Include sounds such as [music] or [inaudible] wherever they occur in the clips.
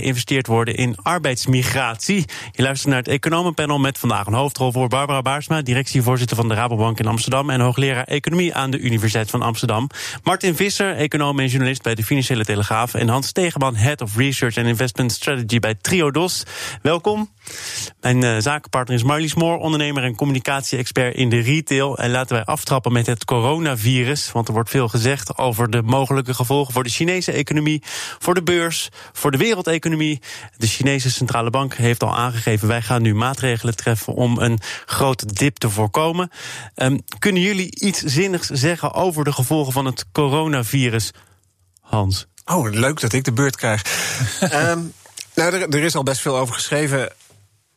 Geïnvesteerd worden in arbeidsmigratie. Je luistert naar het Economenpanel met vandaag een hoofdrol voor Barbara Baarsma, directievoorzitter van de Rabobank in Amsterdam en hoogleraar Economie aan de Universiteit van Amsterdam. Martin Visser, econoom en journalist bij de Financiële Telegraaf en Hans Tegenman, Head of Research and Investment Strategy bij Triodos. Welkom. Mijn uh, zakenpartner is Marlies Moor, ondernemer en communicatie-expert in de retail. En laten wij aftrappen met het coronavirus. Want er wordt veel gezegd over de mogelijke gevolgen voor de Chinese economie, voor de beurs, voor de wereldeconomie. De Chinese centrale bank heeft al aangegeven: wij gaan nu maatregelen treffen om een grote dip te voorkomen. Um, kunnen jullie iets zinnigs zeggen over de gevolgen van het coronavirus, Hans? Oh, leuk dat ik de beurt krijg. um, [laughs] nou, er, er is al best veel over geschreven.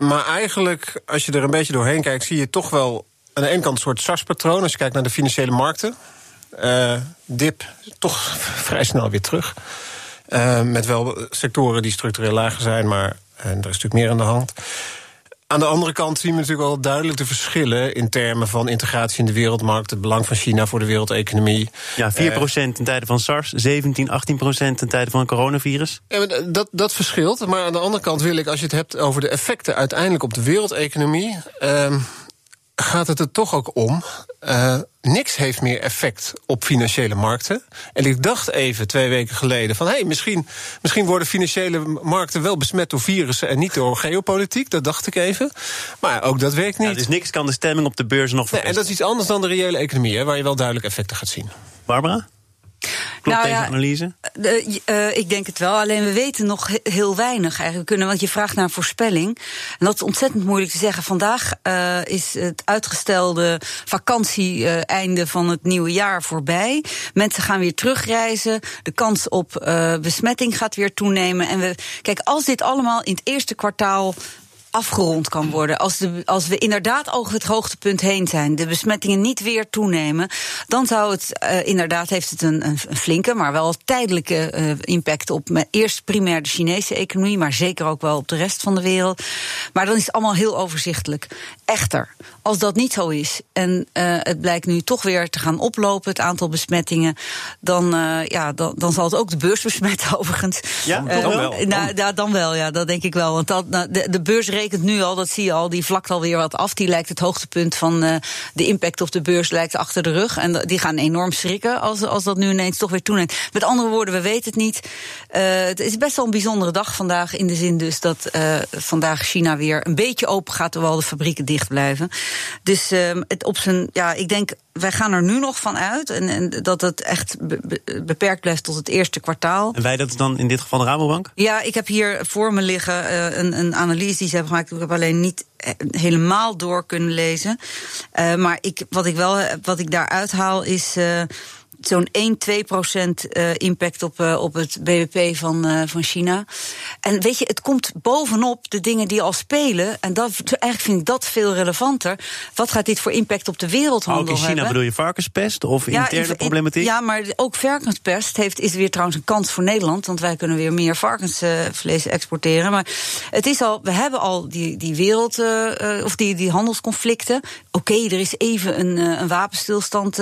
Maar eigenlijk, als je er een beetje doorheen kijkt, zie je toch wel aan de ene kant een soort SARS-patroon. Als je kijkt naar de financiële markten. Uh, dip toch [laughs] vrij snel weer terug. Uh, met wel sectoren die structureel lager zijn, maar en er is natuurlijk meer aan de hand. Aan de andere kant zien we natuurlijk wel duidelijk de verschillen in termen van integratie in de wereldmarkt, het belang van China voor de wereldeconomie. Ja, 4% uh, in tijden van SARS, 17, 18% in tijden van het coronavirus. Ja, dat, dat verschilt. Maar aan de andere kant wil ik, als je het hebt over de effecten uiteindelijk op de wereldeconomie. Uh, gaat het er toch ook om. Uh, niks heeft meer effect op financiële markten. En ik dacht even twee weken geleden van... hé, hey, misschien, misschien worden financiële markten wel besmet door virussen... en niet door geopolitiek, dat dacht ik even. Maar ook dat werkt niet. Ja, dus niks kan de stemming op de beurs nog nee, En dat is iets anders dan de reële economie... Hè, waar je wel duidelijk effecten gaat zien. Barbara? Klopt nou, deze ja, analyse? De, uh, ik denk het wel, alleen we weten nog heel weinig eigenlijk. Kunnen, want je vraagt naar een voorspelling. En dat is ontzettend moeilijk te zeggen. Vandaag uh, is het uitgestelde vakantie-einde uh, van het nieuwe jaar voorbij. Mensen gaan weer terugreizen. De kans op besmetting gaat weer toenemen. En we, kijk, als dit allemaal in het eerste kwartaal afgerond kan worden. Als, de, als we inderdaad over het hoogtepunt heen zijn, de besmettingen niet weer toenemen, dan zou het uh, inderdaad heeft het een, een, flinke, maar wel tijdelijke uh, impact op eerst primair de Chinese economie, maar zeker ook wel op de rest van de wereld. Maar dan is het allemaal heel overzichtelijk. Echter, als dat niet zo is en uh, het blijkt nu toch weer te gaan oplopen, het aantal besmettingen, dan, ja, dan, dan zal het ook de beurs [laughs] besmetten, overigens. Ja, dan wel. Nou, ja, dan wel, ja, dat denk ik wel. Want dat, nou, de, de beurs rekent nu al, dat zie je al, die vlakt alweer wat af. Die lijkt het hoogtepunt van de impact op de beurs lijkt achter de rug. En die gaan enorm schrikken als, als dat nu ineens toch weer toeneemt. Met andere woorden, we weten het niet. Uh, het is best wel een bijzondere dag vandaag. In de zin dus dat uh, vandaag China weer een beetje open gaat, terwijl de fabrieken dicht blijven. Dus het op zijn, ja, ik denk wij gaan er nu nog van uit en, en dat het echt be, be, beperkt blijft tot het eerste kwartaal. En wij dat dan in dit geval de Rabobank? Ja, ik heb hier voor me liggen uh, een, een, analyse die ze hebben gemaakt. Ik heb alleen niet helemaal door kunnen lezen. Uh, maar ik, wat ik wel wat ik daaruit haal is. Uh, zo'n 1, 2 procent uh, impact op, uh, op het BBP van, uh, van China. En weet je, het komt bovenop de dingen die al spelen. En dat, eigenlijk vind ik dat veel relevanter. Wat gaat dit voor impact op de wereldhandel hebben? Ook in China hebben? bedoel je varkenspest of ja, interne in, problematiek? Ja, maar ook varkenspest heeft, is weer trouwens een kans voor Nederland. Want wij kunnen weer meer varkensvlees exporteren. Maar het is al, we hebben al die, die wereld, of die, die handelsconflicten. Oké, okay, er is even een, een wapenstilstand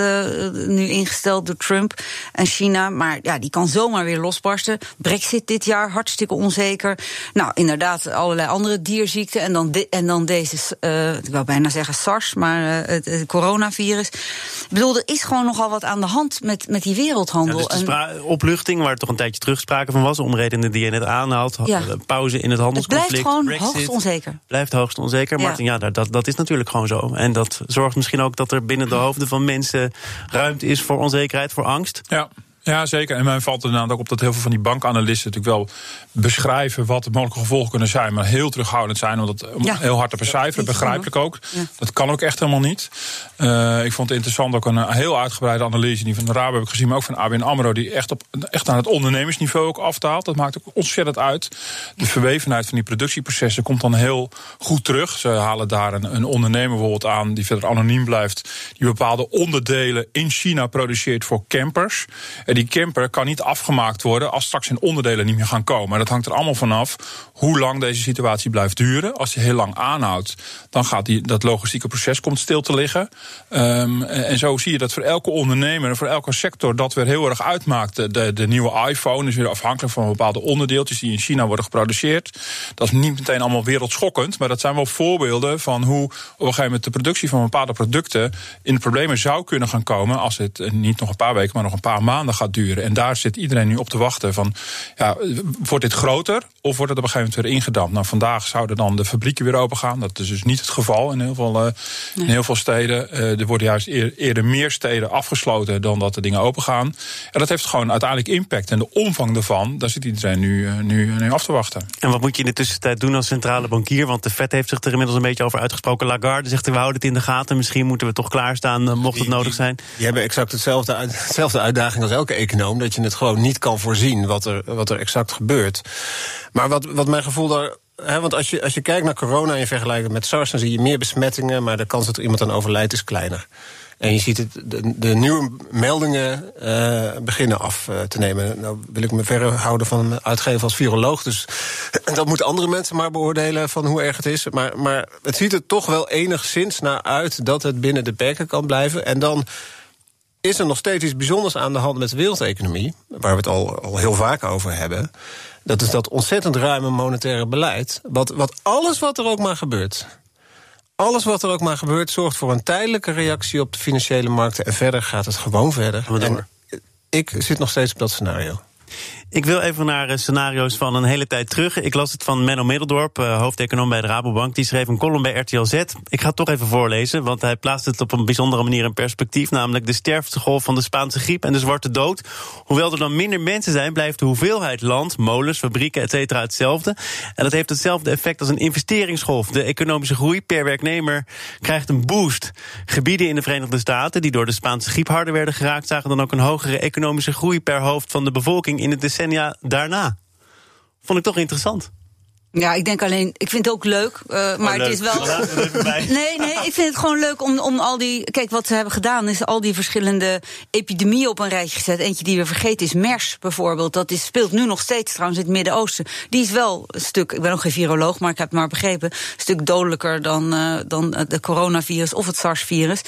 nu ingesteld door Trump en China. Maar ja, die kan zomaar weer losbarsten. Brexit dit jaar, hartstikke onzeker. Nou, inderdaad, allerlei andere dierziekten. En dan, de, en dan deze, uh, ik wou bijna zeggen SARS, maar uh, het, het, coronavirus. Ik bedoel, er is gewoon nogal wat aan de hand met, met die wereldhandel. Ja, dus de opluchting, waar toch een tijdje terug sprake van was, om redenen die je net aanhaalt. Ja. Pauze in het handelsconflict. Het blijft gewoon Brexit, hoogst onzeker. Blijft hoogst onzeker. Ja. Martin, ja, dat, dat is natuurlijk gewoon zo. En dat zorgt misschien ook dat er binnen de hoofden van mensen ruimte is voor onzekerheid voor angst? Ja. Ja, zeker. En mij valt er inderdaad ook op dat heel veel van die bankanalisten natuurlijk wel beschrijven wat de mogelijke gevolgen kunnen zijn, maar heel terughoudend zijn om dat heel hard te becijferen. Begrijpelijk ook. Dat kan ook echt helemaal niet. Uh, ik vond het interessant ook een heel uitgebreide analyse die van de Rabo heb ik gezien, maar ook van ABN AMRO, die echt, op, echt aan het ondernemersniveau ook afdaalt. Dat maakt ook ontzettend uit. De verwevenheid van die productieprocessen komt dan heel goed terug. Ze halen daar een, een ondernemer bijvoorbeeld aan die verder anoniem blijft, die bepaalde onderdelen in China produceert voor campers. En die camper kan niet afgemaakt worden als straks in onderdelen niet meer gaan komen. dat hangt er allemaal vanaf hoe lang deze situatie blijft duren. Als die heel lang aanhoudt, dan gaat die, dat logistieke proces komt stil te liggen. Um, en zo zie je dat voor elke ondernemer en voor elke sector dat weer heel erg uitmaakt. De, de nieuwe iPhone is weer afhankelijk van bepaalde onderdeeltjes die in China worden geproduceerd. Dat is niet meteen allemaal wereldschokkend, maar dat zijn wel voorbeelden van hoe op een gegeven moment de productie van bepaalde producten in problemen zou kunnen gaan komen als het eh, niet nog een paar weken, maar nog een paar maanden gaat duren. En daar zit iedereen nu op te wachten van, ja, wordt dit groter of wordt het op een gegeven moment weer ingedampt? Nou, vandaag zouden dan de fabrieken weer open gaan. Dat is dus niet het geval in heel veel, uh, in heel veel steden. Uh, er worden juist eerder meer steden afgesloten dan dat de dingen open gaan. En dat heeft gewoon uiteindelijk impact. En de omvang daarvan, daar zit iedereen nu, nu, nu af te wachten. En wat moet je in de tussentijd doen als centrale bankier? Want de Fed heeft zich er inmiddels een beetje over uitgesproken. Lagarde zegt, we houden het in de gaten. Misschien moeten we toch klaarstaan, mocht het nodig zijn. Die, hebben exact hetzelfde, hetzelfde uitdaging als econoom. Dat je het gewoon niet kan voorzien wat er, wat er exact gebeurt. Maar wat, wat mijn gevoel daar want als je, als je kijkt naar corona vergelijkt het met SARS, dan zie je meer besmettingen, maar de kans dat er iemand aan overlijdt is kleiner. En je ziet het, de, nieuwe meldingen uh, beginnen af uh, te nemen. Nou wil ik me verder houden van uitgeven als viroloog. Dus [clears throat] dat moeten andere mensen maar beoordelen van hoe erg het is. Maar, maar het ziet er toch wel enigszins naar uit dat het binnen de perken kan blijven. En dan is er nog steeds iets bijzonders aan de hand met de wereldeconomie, waar we het al, al heel vaak over hebben. Dat is dat ontzettend ruime monetaire beleid. Wat, wat alles wat er ook maar gebeurt. Alles wat er ook maar gebeurt, zorgt voor een tijdelijke reactie op de financiële markten. En verder gaat het gewoon verder. En ik zit nog steeds op dat scenario. Ik wil even naar scenario's van een hele tijd terug. Ik las het van Menno Middeldorp, eh, hoofdeconoom bij de Rabobank. Die schreef een column bij RTL Z. Ik ga het toch even voorlezen, want hij plaatst het op een bijzondere manier in perspectief. Namelijk de sterftegolf van de Spaanse griep en de zwarte dood. Hoewel er dan minder mensen zijn, blijft de hoeveelheid land, molens, fabrieken, et cetera hetzelfde. En dat heeft hetzelfde effect als een investeringsgolf. De economische groei per werknemer krijgt een boost. Gebieden in de Verenigde Staten die door de Spaanse griep harder werden geraakt, zagen dan ook een hogere economische groei per hoofd van de bevolking in het decennia daarna. Vond ik toch interessant. Ja, ik denk alleen, ik vind het ook leuk, uh, maar het is wel. nee, nee, ik vind het gewoon leuk om, om al die. Kijk, wat ze hebben gedaan is al die verschillende epidemieën op een rijtje gezet. Eentje die we vergeten is MERS bijvoorbeeld. Dat is, speelt nu nog steeds trouwens in het Midden-Oosten. Die is wel een stuk, ik ben nog geen viroloog, maar ik heb het maar begrepen, een stuk dodelijker dan, uh, dan de coronavirus of het SARS-virus.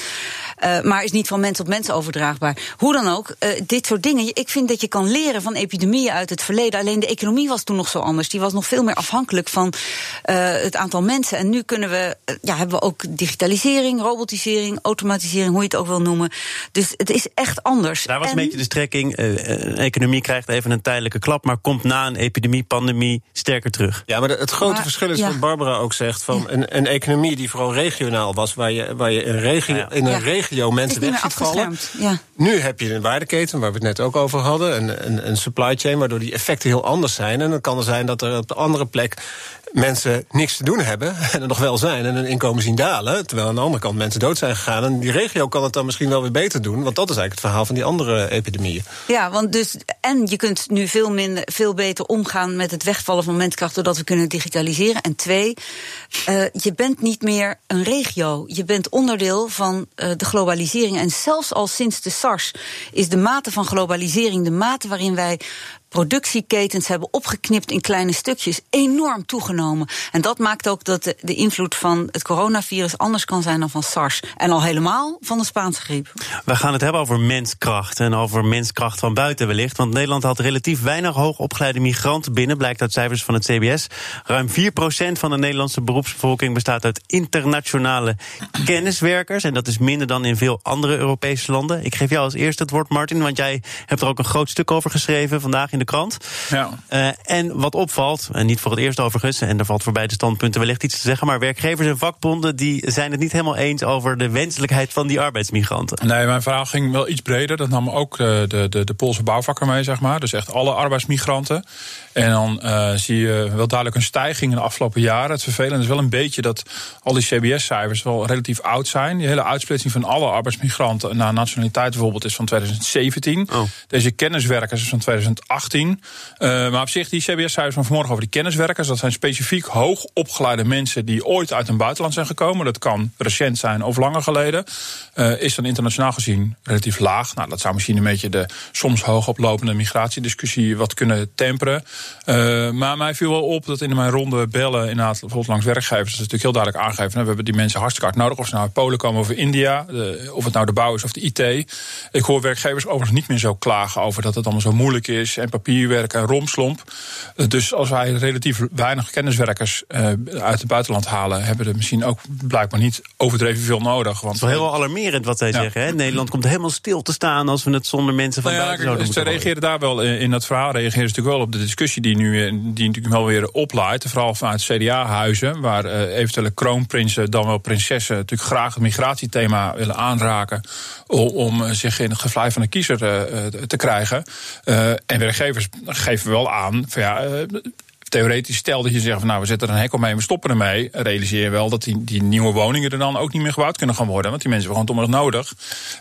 Uh, maar is niet van mens op mens overdraagbaar. Hoe dan ook, dit soort dingen. Ik vind dat je kan leren van epidemieën uit het verleden. Alleen de economie was toen nog zo anders. Die was nog veel meer afhankelijk van uh, het aantal mensen. En nu kunnen we, uh, ja, hebben we ook digitalisering, robotisering, automatisering, hoe je het ook wil noemen. Dus het is echt anders. Daar was en... een beetje de strekking. Uh, economie krijgt even een tijdelijke klap, maar komt na een epidemie, pandemie sterker terug. Ja, maar het grote maar, verschil is ja. wat Barbara ook zegt: van ja. een, een, economie die vooral regionaal was, waar je, waar je in, regio, ja. in een regio mensen weg ziet vallen. Nu heb je een waardeketen, waar we het net ook over hadden, een, een, een supply chain, waardoor die effecten heel anders zijn. En dan kan er zijn dat er op de andere plek mensen niks te doen hebben [laughs] en er nog wel zijn en hun inkomen zien dalen, terwijl aan de andere kant mensen dood zijn gegaan. En die regio kan het dan misschien wel weer beter doen, want dat is eigenlijk het verhaal van die andere epidemieën. Ja, want dus en je kunt nu veel minder, veel beter omgaan met het wegvallen van menskracht doordat we kunnen digitaliseren. En twee, uh, je bent niet meer een regio, je bent onderdeel van uh, de globalisering. En zelfs al sinds de SARS is de mate van globalisering, de mate waarin wij productieketens hebben opgeknipt in kleine stukjes enorm toegenomen. En dat maakt ook dat de, invloed van het coronavirus anders kan zijn dan van SARS. En al helemaal van de Spaanse griep. We gaan het hebben over menskracht en over menskracht van buiten wellicht. Want Nederland had relatief weinig hoogopgeleide migranten binnen, blijkt uit cijfers van het CBS. Ruim 4% van de Nederlandse beroepsbevolking bestaat uit internationale kenniswerkers. En dat is minder dan in veel andere Europese landen. Ik geef jou als eerste het woord, Martin, want jij hebt er ook een groot stuk over geschreven vandaag in de krant. Ja. Uh, en wat opvalt, en niet voor het eerst overigens, en daar valt voor beide standpunten wellicht iets te zeggen. Maar werkgevers en vakbonden die zijn het niet helemaal eens over de wenselijkheid van die arbeidsmigranten. Nee, mijn verhaal ging wel iets breder. Dat nam ook de, de, de, de Poolse bouwvakker mee, zeg maar. Dus echt alle arbeidsmigranten. En dan uh, zie je wel duidelijk een stijging in de afgelopen jaren. Het vervelende is wel een beetje dat al die CBS-cijfers wel relatief oud zijn. Die hele uitsplitsing van alle arbeidsmigranten naar nationaliteit bijvoorbeeld is van 2017. Oh. Deze kenniswerkers is van 2018. Uh, maar op zich, die CBS-cijfers van vanmorgen over die kenniswerkers, dat zijn specifiek hoog opgeleide mensen die ooit uit een buitenland zijn gekomen. Dat kan recent zijn of langer geleden. Uh, is dan internationaal gezien relatief laag. Nou, dat zou misschien een beetje de soms hoogoplopende migratiediscussie wat kunnen temperen. Uh, maar mij viel wel op dat in mijn ronde bellen, inderdaad, bijvoorbeeld langs werkgevers, dat ze natuurlijk heel duidelijk aangeven. We hebben die mensen hartstikke hard nodig. Of ze nou uit Polen komen of India, of het nou de bouw is of de IT. Ik hoor werkgevers overigens niet meer zo klagen over dat het allemaal zo moeilijk is en papierwerk en romslomp. Uh, dus als wij relatief weinig kenniswerkers uh, uit het buitenland halen, hebben we misschien ook blijkbaar niet overdreven veel nodig. Want het is wel heel alarmerend wat zij ja. zeggen. Hè? Nederland komt helemaal stil te staan als we het zonder mensen van nou ja, buiten zouden moeten Ze reageren daar wel in, dat verhaal, reageren ze natuurlijk wel op de discussie die nu die natuurlijk wel weer oplaait. Vooral vanuit CDA-huizen, waar eventuele kroonprinsen, dan wel prinsessen, natuurlijk graag het migratiethema willen aanraken. Om, om zich in het gevlei van de kiezer te krijgen. En werkgevers geven wel aan van ja theoretisch, stel dat je zegt van nou, we zetten er een hek omheen, we stoppen ermee. Realiseer je wel dat die, die nieuwe woningen er dan ook niet meer gebouwd kunnen gaan worden. Want die mensen hebben gewoon toch nodig.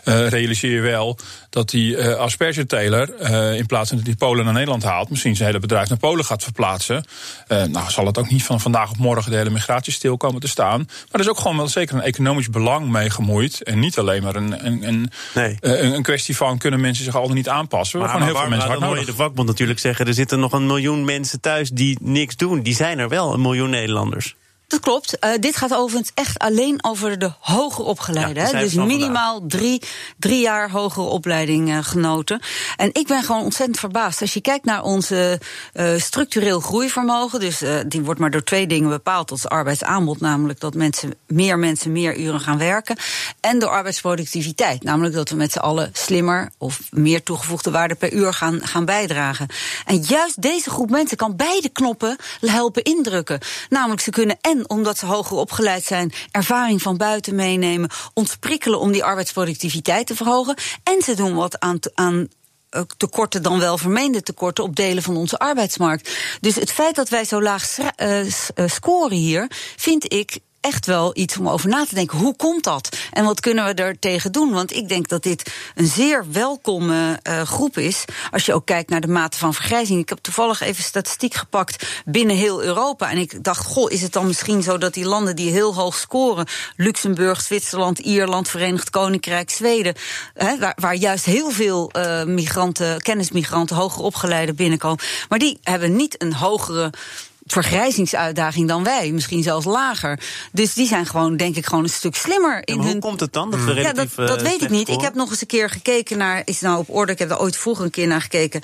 Uh, realiseer je wel dat die uh, aspergeteler, uh, in plaats van dat die Polen naar Nederland haalt, misschien zijn hele bedrijf naar Polen gaat verplaatsen. nou, zal het ook niet van vandaag op morgen de hele migratie stil komen te staan. Maar er is ook gewoon wel zeker een economisch belang mee gemoeid. En niet alleen maar een, een, een, nee. een, een kwestie van kunnen mensen zich al niet aanpassen. Maar, heel veel mensen hard nodig. je de vakbond natuurlijk zeggen, er zitten nog een miljoen mensen thuis die niks doen. Die zijn er wel, een miljoen Nederlanders. Dat klopt. Uh, dit gaat overigens echt alleen over de hoger opgeleiden. Ja, dus minimaal drie, drie jaar hogere opleiding uh, genoten. En ik ben gewoon ontzettend verbaasd. Als je kijkt naar onze uh, structureel groeivermogen, dus die wordt maar door twee dingen bepaald tot arbeidsaanbod, namelijk dat mensen, meer mensen meer uren gaan werken. En door arbeidsproductiviteit, namelijk dat we met z'n allen slimmer of meer toegevoegde waarde per uur gaan, gaan bijdragen. En juist deze groep mensen kan beide knoppen helpen indrukken. Namelijk, ze kunnen en omdat ze hoger opgeleid zijn, ervaring van buiten meenemen, ons prikkelen om die arbeidsproductiviteit te verhogen. En ze doen wat aan, aan eh, tekorten dan wel vermeende tekorten op delen van onze arbeidsmarkt. Dus het feit dat wij zo laag uh, scoren hier, vind ik echt wel iets om over na te denken. Hoe komt dat? En wat kunnen we er tegen doen? Want ik denk dat dit een zeer welkome uh, groep is. Als je ook kijkt naar de mate van vergrijzing. Ik heb toevallig even statistiek gepakt binnen heel Europa. En ik dacht, goh, is het dan misschien zo dat die landen die heel hoog scoren. Luxemburg, Zwitserland, Ierland, Verenigd Koninkrijk, Zweden. Hè, waar, waar, juist heel veel uh, migranten, kennismigranten, hoger opgeleide binnenkomen. Maar die hebben niet een hogere vergrijzingsuitdaging dan wij. Misschien zelfs lager. Dus die zijn gewoon, denk ik, gewoon een stuk slimmer in hoe hun. komt het dan? Dat we ja, dat, dat weet ik niet. Ik heb nog eens een keer gekeken naar. Is het nou op orde? Ik heb er ooit vroeger een keer naar gekeken.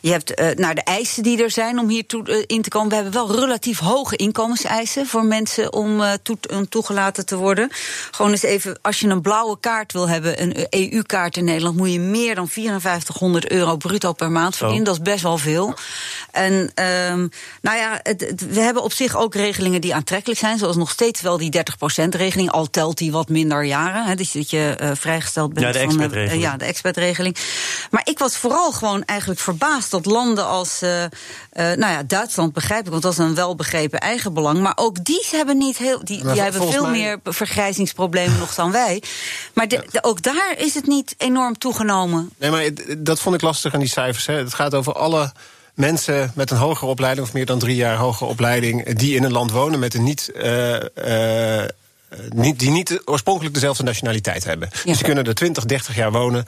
Je hebt uh, naar de eisen die er zijn om hier toe, uh, in te komen. We hebben wel relatief hoge inkomenseisen voor mensen om, uh, toe, om toegelaten te worden. Gewoon eens even, als je een blauwe kaart wil hebben, een EU-kaart in Nederland, moet je meer dan 5400 euro bruto per maand verdienen. Oh. Dat is best wel veel. En um, nou ja, het, we hebben op zich ook regelingen die aantrekkelijk zijn. Zoals nog steeds wel die 30%-regeling. Al telt die wat minder jaren. Hè, dus dat je uh, vrijgesteld bent ja, de van de, uh, ja, de expertregeling. Maar ik was vooral gewoon eigenlijk verbaasd dat landen als. Uh, nou ja, Duitsland begrijp ik, want dat is een welbegrepen eigenbelang. Maar ook die hebben niet heel. Die, die hebben veel mij... meer vergrijzingsproblemen nog dan wij. Maar de, de, ook daar is het niet enorm toegenomen. Nee, maar dat vond ik lastig aan die cijfers. Hè. Het gaat over alle mensen met een hogere opleiding of meer dan drie jaar hogere opleiding, die in een land wonen met een niet. Uh, niet, die niet oorspronkelijk dezelfde nationaliteit hebben. Ja. Dus die kunnen er 20, 30 jaar wonen.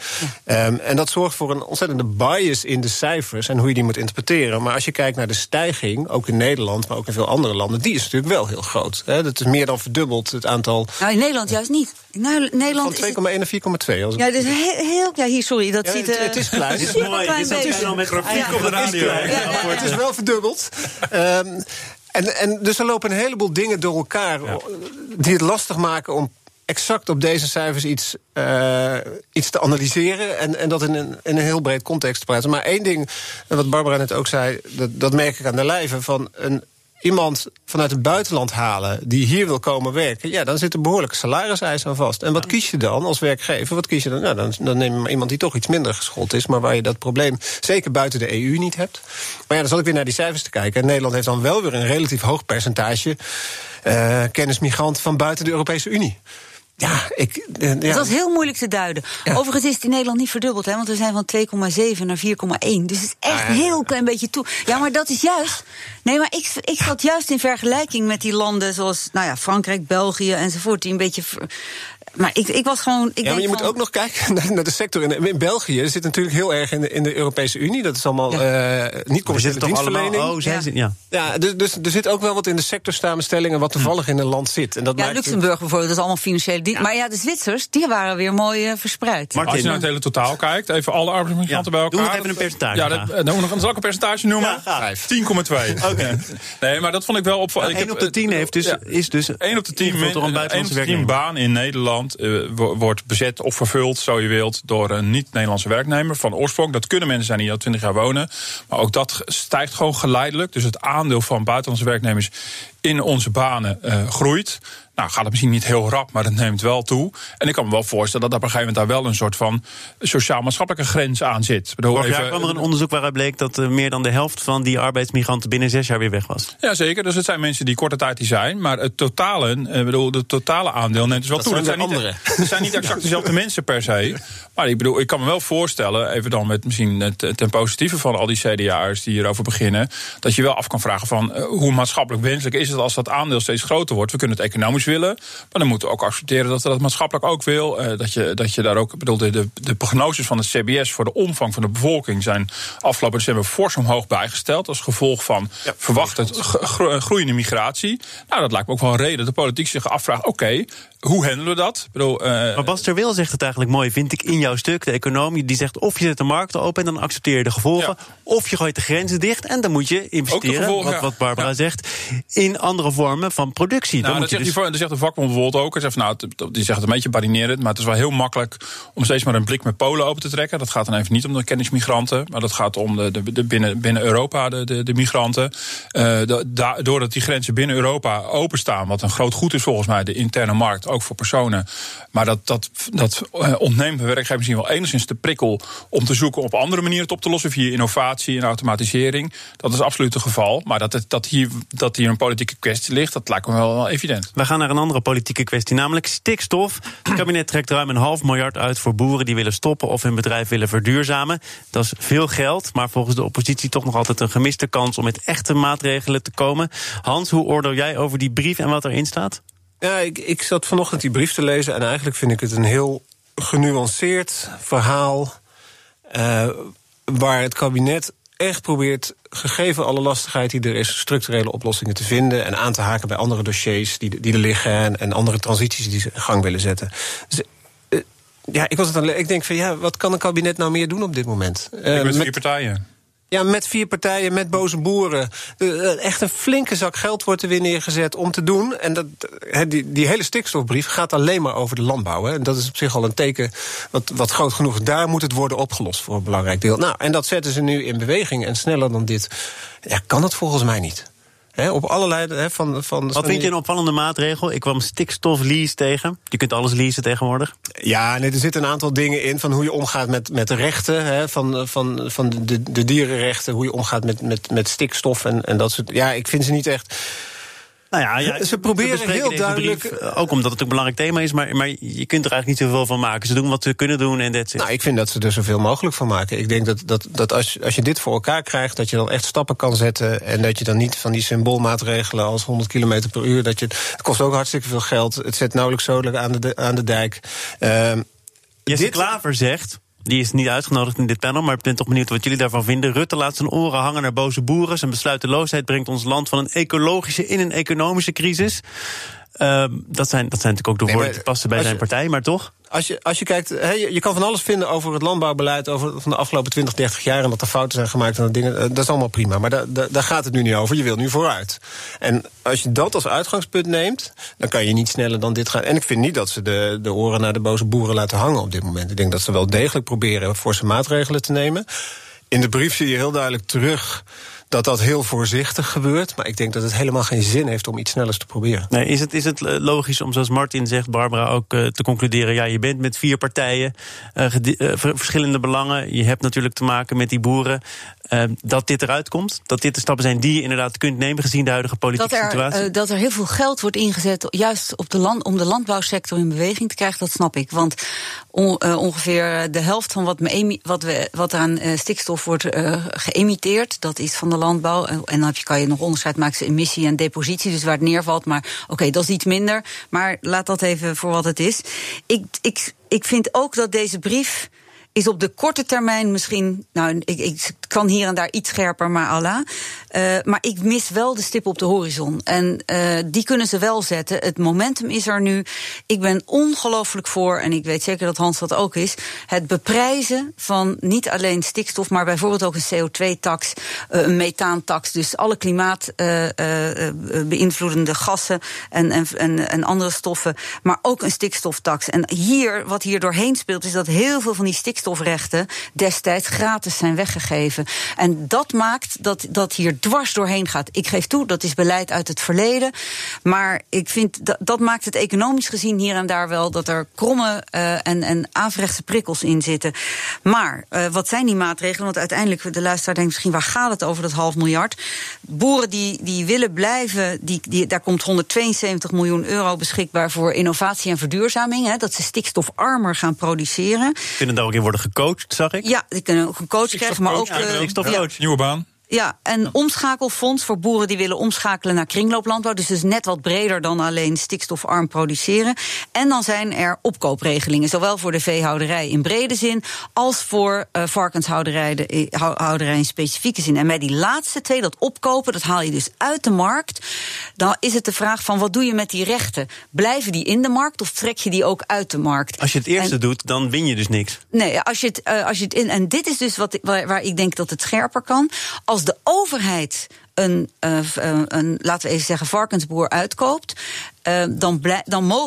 Ja. Um, en dat zorgt voor een ontzettende bias in de cijfers en hoe je die moet interpreteren. Maar als je kijkt naar de stijging, ook in Nederland, maar ook in veel andere landen, die is natuurlijk wel heel groot. Hè. Dat is meer dan verdubbeld het aantal. Nou, in Nederland juist niet. Nou, Nederland Van 2,1 naar 4,2. Ja, dus heel, heel, ja, hier, sorry, dat ja, ziet er. Het, het is klein. [laughs] Het is mooi. Het is wel met grafiek op de radio. Het is wel verdubbeld. Um, en, en dus er lopen een heleboel dingen door elkaar ja. die het lastig maken om exact op deze cijfers iets, uh, iets te analyseren en, en dat in een, in een heel breed context te praten. Maar één ding, wat Barbara net ook zei, dat, dat merk ik aan de lijve, van een iemand vanuit het buitenland halen die hier wil komen werken, ja, dan zit er behoorlijke salariseis aan vast. En wat kies je dan als werkgever? Wat kies je dan? Nou, dan, dan neem je maar iemand die toch iets minder geschoold is, maar waar je dat probleem zeker buiten de EU niet hebt. Maar ja, dan zal ik weer naar die cijfers te kijken. En Nederland heeft dan wel weer een relatief hoog percentage uh, kennismigranten van buiten de Europese Unie. Ja, ik. Uh, ja. Dat is heel moeilijk te duiden. Overigens is het in Nederland niet verdubbeld, hè, want we zijn van 2,7 naar 4,1. Dus het is echt een heel klein beetje toe. Ja, maar dat is juist. Nee, maar ik, ik zat juist in vergelijking met die landen zoals nou ja, Frankrijk, België enzovoort, die een beetje maar ik, ik was gewoon. Ik ja, maar je moet ook nog kijken [laughs] naar, de sector. In, in België zit natuurlijk heel erg in de, in de Europese Unie. Dat is allemaal ja. uh, niet commerciële dienstverlening. Allemaal, oh, zijn ze, ja. ja, dus, dus er zit ook wel wat in de sectorsamenstellingen wat toevallig in een land zit. En dat ja, Luxemburg bijvoorbeeld, dat is allemaal financiële dienst. Maar ja, de Zwitsers, die waren weer mooi uh, verspreid. Maar als je naar het hele totaal kijkt, even alle arbeidsmigranten bij elkaar. Doe nog even een percentage. Ja, dat, dan nog, zal ik een percentage noemen? 10,2. [laughs] Oké. Nee, maar dat vond ik wel opvallend. 1 op de 10 heeft dus, is dus 1 op de 10, 1 op de 10 baan in Nederland uh, wordt bezet of vervuld, zo je wilt, door een niet-Nederlandse werknemer van oorsprong. Dat kunnen mensen zijn die al 20 jaar wonen. Maar ook dat stijgt gewoon geleidelijk. Dus het aandeel van buitenlandse werknemers in onze banen uh, groeit. Nou, gaat het misschien niet heel rap, maar het neemt wel toe. En ik kan me wel voorstellen dat op een gegeven moment daar wel een soort van sociaal-maatschappelijke grens aan zit. Vorig jaar kwam er een onderzoek waaruit bleek dat uh, meer dan de helft van die arbeidsmigranten binnen zes jaar weer weg was. Ja, zeker. Dus het zijn mensen die korte tijd die zijn. Maar het totale, uh, bedoel, de totale aandeel neemt dus wel toe. Dat zijn, niet, het zijn niet exact [laughs] dezelfde mensen per se. Maar ik bedoel, ik kan me wel voorstellen, even dan met misschien het, ten positieve van al die CDA'ers die hierover beginnen, dat je wel af kan vragen van uh, hoe maatschappelijk wenselijk is het als dat aandeel steeds groter wordt. We kunnen het economisch willen, maar dan moeten we ook accepteren dat we dat maatschappelijk ook wil. Uh, dat, je, dat je daar ook, bedoel, de, de, de prognoses van het CBS voor de omvang van de bevolking zijn afgelopen december fors omhoog bijgesteld. Als gevolg van ja, verwachte groeiende migratie. Nou, dat lijkt me ook wel een reden dat de politiek zich afvraagt: oké, hoe handelen we dat? Ik bedoel, uh, maar Bas Terwil zegt het eigenlijk mooi, vind ik, in jouw stuk. De economie die zegt of je zet de markt open en dan accepteer je de gevolgen. Of je gooit de grenzen dicht en dan moet je investeren, gevolgen, wat, wat, Barbara ja. zegt, in andere vormen van productie. Nou, dat, zegt dus... zegt de vakbond bijvoorbeeld ook. Zegt, nou, die zegt een beetje barinerend, maar het is wel heel makkelijk om steeds maar een blik met Polen open te trekken. Dat gaat dan even niet om de kennismigranten, maar dat gaat om de, de, de binnen, binnen Europa, de, de, de migranten. Uh, da, doordat die grenzen binnen Europa openstaan, wat een groot goed is volgens mij, de interne markt, ook voor personen. Maar dat, dat, dat uh, ontneemt de werkgever misschien wel enigszins de prikkel om te zoeken op andere manieren het op te lossen via innovatie en automatisering. Dat is absoluut het geval. Maar dat, het, dat, hier, dat hier een politieke kwestie ligt, dat lijkt me wel, wel evident. We gaan naar een andere politieke kwestie, namelijk stikstof. Het kabinet trekt ruim een half miljard uit voor boeren die willen stoppen of hun bedrijf willen verduurzamen. Dat is veel geld, maar volgens de oppositie toch nog altijd een gemiste kans om met echte maatregelen te komen. Hans, hoe oordeel jij over die brief en wat erin staat? Ja, ik, ik zat vanochtend die brief te lezen en eigenlijk vind ik het een heel genuanceerd verhaal. Uh, waar het kabinet echt probeert, gegeven alle lastigheid die er is, structurele oplossingen te vinden en aan te haken bij andere dossiers die, die er liggen en, en andere transities die ze in gang willen zetten. Dus, uh, ja, ik, was het dan, ik denk van ja, wat kan een kabinet nou meer doen op dit moment? Uh, ik met vier partijen. Ja, met vier partijen, met boze boeren. Echt een flinke zak geld wordt er weer neergezet om te doen. En dat, die, die hele stikstofbrief gaat alleen maar over de landbouw. Hè. En dat is op zich al een teken wat, wat groot genoeg. Daar moet het worden opgelost voor een belangrijk deel. Nou, en dat zetten ze nu in beweging. En sneller dan dit ja, kan het volgens mij niet op allerlei. van, van, Wat vind je een opvallende maatregel? Ik kwam stikstoflease tegen. Je kunt alles leasen tegenwoordig. Ja, nee, er zitten een aantal dingen in van hoe je omgaat met, met de rechten. van, van, van de, de dierenrechten. Hoe je omgaat met, met, met stikstof en, en dat soort. Ja, ik vind ze niet echt nou ja, ja ze proberen heel duidelijk. Brief, eh, ook omdat het een belangrijk thema is, maar, maar je kunt er eigenlijk niet zoveel van maken. Ze doen wat ze kunnen doen en dat Nou, ik vind dat ze er zoveel mogelijk van maken. Ik denk dat, dat, dat als, als je dit voor elkaar krijgt, dat je dan echt stappen kan zetten. En dat je dan niet van die symboolmaatregelen als 100 km per uur. Dat je, het kost ook hartstikke veel geld. Het zet nauwelijks zoden aan de, aan de dijk. Uh, Jesse dit, Klaver zegt. Die is niet uitgenodigd in dit panel, maar ik ben toch benieuwd wat jullie daarvan vinden. Rutte laat zijn oren hangen naar boze boeren. Zijn besluiteloosheid brengt ons land van een ecologische in een economische crisis. Uh, dat, zijn, dat zijn natuurlijk ook de woorden die passen bij zijn partij, maar toch? Als je, als je kijkt, je, kan van alles vinden over het landbouwbeleid over, van de afgelopen 20, 30 jaar. En dat er fouten zijn gemaakt en dat dingen. Eh, dat is allemaal prima. Maar da, da, daar gaat het nu niet over. Je wil nu vooruit. En als je dat als uitgangspunt neemt, dan kan je niet sneller dan dit gaan. En ik vind niet dat ze de, de oren naar de boze boeren laten hangen op dit moment. Ik denk dat ze wel degelijk proberen forse maatregelen te nemen. In de brief zie je heel duidelijk terug dat dat heel voorzichtig gebeurt. Maar ik denk dat het helemaal geen zin heeft om iets snellers te proberen. Nee, is, het, is het eh, logisch om, zoals Martin zegt, Barbara, ook uh, te concluderen... ja, je bent met vier partijen, uh, verschillende belangen. Je hebt natuurlijk te maken met die boeren. Dat dit eruit komt? Dat dit de stappen zijn die je inderdaad kunt nemen... gezien de huidige politieke dat er, situatie? dat er heel veel geld wordt ingezet juist op de land, om de landbouwsector in beweging te krijgen... dat snap ik. Want on, ongeveer de helft van wat, me, wat, we, wat aan stikstof wordt geëmiteerd... dat is van de landbouw. En dan heb je, kan je nog onderscheid maken tussen emissie en depositie. Dus waar het neervalt. Maar oké, okay, dat is iets minder. Maar laat dat even voor wat het is. Ik, ik, ik vind ook dat deze brief is op de korte termijn misschien. Nou, ik, ik kan hier en daar iets scherper, maar Allah. Uh, maar ik mis wel de stip op de horizon. En uh, die kunnen ze wel zetten. Het momentum is er nu. Ik ben ongelooflijk voor, en ik weet zeker dat Hans dat ook is. Het beprijzen van niet alleen stikstof, maar bijvoorbeeld ook een CO2-tax, uh, een methaantax. Dus alle klimaat beïnvloedende gassen en, en, en, en andere stoffen. Maar ook een stikstoftax. En hier, wat hier doorheen speelt, is dat heel veel van die stikstof stikstofrechten destijds gratis zijn weggegeven. En dat maakt dat dat hier dwars doorheen gaat. Ik geef toe, dat is beleid uit het verleden. Maar ik vind dat, dat maakt het economisch gezien hier en daar wel dat er kromme uh, en, en averechtse prikkels in zitten. Maar uh, wat zijn die maatregelen? Want uiteindelijk, de luisteraar denkt misschien waar gaat het over dat half miljard? Boeren die, die willen blijven, die, die, daar komt 172 miljoen euro beschikbaar voor innovatie en verduurzaming. Hè, dat ze stikstofarmer gaan produceren. Kunnen daar ook in worden gecoacht, zag ik. Ja, die kunnen ook gecoacht krijgen, maar ook... Uh, ja, Nieuwe baan. Ja, en omschakelfonds voor boeren die willen omschakelen naar kringlooplandbouw. Dus dus net wat breder dan alleen stikstofarm produceren. En dan zijn er opkoopregelingen, zowel voor de veehouderij in brede zin als voor uh, varkenshouderij houderij in specifieke zin. En bij die laatste twee, dat opkopen, dat haal je dus uit de markt. Dan is het de vraag van wat doe je met die rechten? Blijven die in de markt of trek je die ook uit de markt? Als je het eerste en, doet, dan win je dus niks. Nee, als je het, uh, als je het in. En dit is dus wat, waar, waar ik denk dat het scherper kan. Als als de overheid een, uh, een, laten we even zeggen, varkensboer uitkoopt, uh, dan,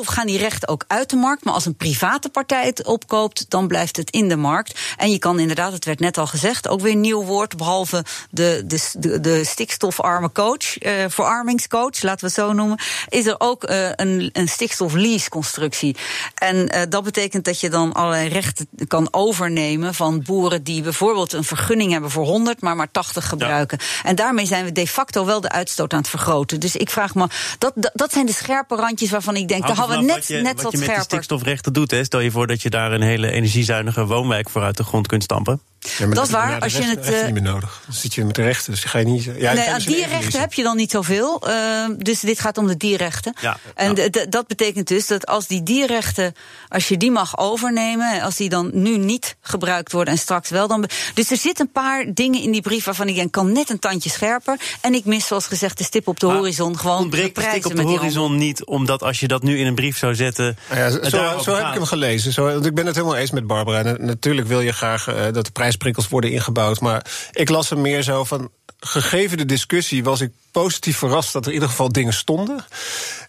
gaan die rechten ook uit de markt. Maar als een private partij het opkoopt, dan blijft het in de markt. En je kan inderdaad, het werd net al gezegd, ook weer een nieuw woord, behalve de, de, de, de stikstofarme coach, uh, verarmingscoach, laten we het zo noemen, is er ook uh, een, een stikstoflease-constructie. En dat betekent dat je dan allerlei rechten kan overnemen van boeren die bijvoorbeeld een vergunning hebben voor 100, maar maar 80 gebruiken. Ja. En daarmee zijn we de facto wel de uitstoot aan het vergroten. Dus ik vraag me, dat, dat zijn de scherpe randjes waarvan ik denk, daar hadden we net wat, je, net wat, wat je met die stikstofrechten doet, hè, stel je voor dat je daar een hele energiezuinige woonwijk voor uit de grond kunt stampen. Ja, dat is waar. Als je het uh, niet meer nodig. Dan zit je met de rechten, dus ga je niet. Ja, nee, aan die rechten heb je dan niet zoveel. Uh, dus dit gaat om de dierrechten. Ja, en ja. dat betekent dus dat als die dierrechten, als je die mag overnemen, als die dan nu niet gebruikt worden en straks wel dan. Dus er zitten een paar dingen in die brief waarvan ik denk kan net een tandje scherper. En ik mis, zoals gezegd, de stip op de maar horizon. Gewoon ontbreekt de stip op de horizon niet, omdat als je dat nu in een brief zou zetten. Ja, zo, zo, heb ik hem gelezen. Zo, want ik ben het helemaal eens met Barbara. En natuurlijk wil je graag uh, dat de prijsprikkels worden ingebouwd. Maar ik las hem meer zo van. Gegeven de discussie was ik positief verrast dat er in ieder geval dingen stonden.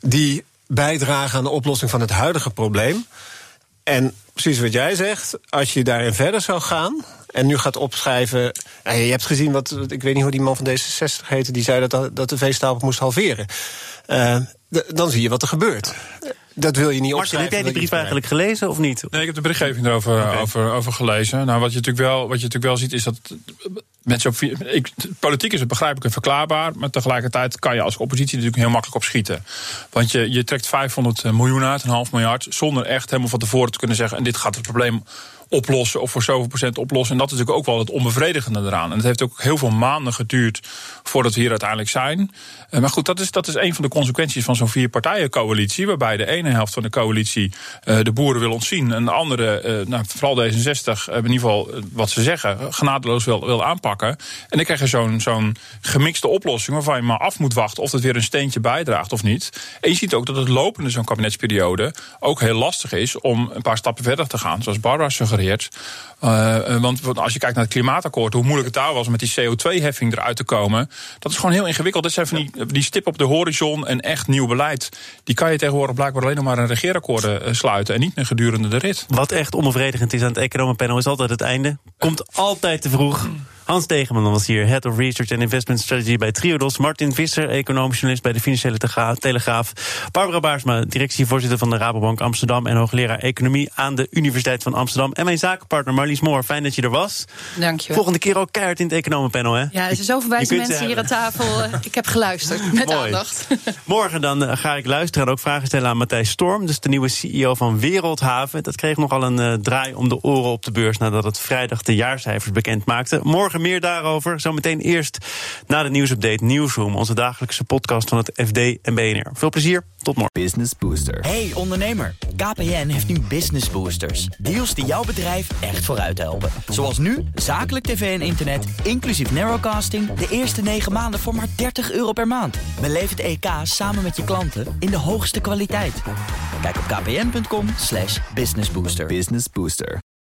die bijdragen aan de oplossing van het huidige probleem. En precies wat jij zegt, als je daarin verder zou gaan. en nu gaat opschrijven. je hebt gezien wat. Ik weet niet hoe die man van D66 heette. die zei dat, dat de veestapel moest halveren. Uh, dan zie je wat er gebeurt. Dat wil je niet Martin, heb jij die brief eigenlijk gelezen of niet? Nee, ik heb de berichtgeving erover okay. over, over gelezen. Nou, wat je natuurlijk wel, wat je natuurlijk wel ziet, is dat mensen op. Ik, politiek is het begrijpelijk en verklaarbaar. Maar tegelijkertijd kan je als oppositie natuurlijk heel makkelijk opschieten. Want je, je trekt 500 miljoen uit, een half miljard. zonder echt helemaal van tevoren te kunnen zeggen. en dit gaat het probleem oplossen of voor zoveel procent oplossen. En dat is natuurlijk ook wel het onbevredigende eraan. En het heeft ook heel veel maanden geduurd voordat we hier uiteindelijk zijn. Maar goed, dat is, dat is een van de consequenties van zo'n vier-partijen-coalitie. Waarbij de ene helft van de coalitie uh, de boeren wil ontzien. En de andere, uh, nou, vooral D66, uh, in ieder geval wat ze zeggen, genadeloos wil, wil aanpakken. En dan krijg je zo'n zo'n gemixte oplossing waarvan je maar af moet wachten of het weer een steentje bijdraagt of niet. En je ziet ook dat het lopende zo'n kabinetsperiode ook heel lastig is om een paar stappen verder te gaan. Zoals Barbara gesuggereerd. Uh, want als je kijkt naar het klimaatakkoord, hoe moeilijk het daar was met die CO2-heffing eruit te komen, dat is gewoon heel ingewikkeld. Dat zijn die, stip op de horizon en echt nieuw beleid. Die kan je tegenwoordig blijkbaar alleen nog maar een regeerakkoorden uh, sluiten en niet een gedurende de rit. Wat echt onbevredigend is aan het economenpanel is altijd het einde. Komt altijd te vroeg Hans Degeman was hier, Head of Research and Investment Strategy bij Triodos. Martin Visser, economisch journalist bij de Financiële Telegraaf. Barbara Baarsma, directievoorzitter van de Rabobank Amsterdam... en hoogleraar economie aan de Universiteit van Amsterdam. En mijn zakenpartner Marlies Moor, fijn dat je er was. Dank je. Volgende keer ook keihard in het economenpanel, hè? Ja, er zijn zoveel [laughs] wijze mensen hier aan tafel. [laughs] Eh, ik heb geluisterd, met aandacht. [laughs] Morgen dan eh, ga ik luisteren en ook vragen stellen aan Matthijs Storm... dus de nieuwe CEO van Wereldhaven. Dat kreeg nogal een uh, draai om de oren op de beurs... nadat het vrijdag de jaarcijfers bekend maakte. Morgen meer daarover. Zometeen eerst na de nieuwsupdate Newsroom... onze dagelijkse podcast van het FD en BNR. Veel plezier, tot morgen. Business Booster. Hey ondernemer, KPN heeft nu Business Boosters. Deals die jouw bedrijf echt vooruit helpen. Zoals nu, zakelijk tv en internet, inclusief narrowcasting... de eerste 9 maanden voor maar 30 euro per maand. Beleef het EK samen met je klanten in de hoogste kwaliteit. Kijk op kpn.com businessbooster. Business Booster.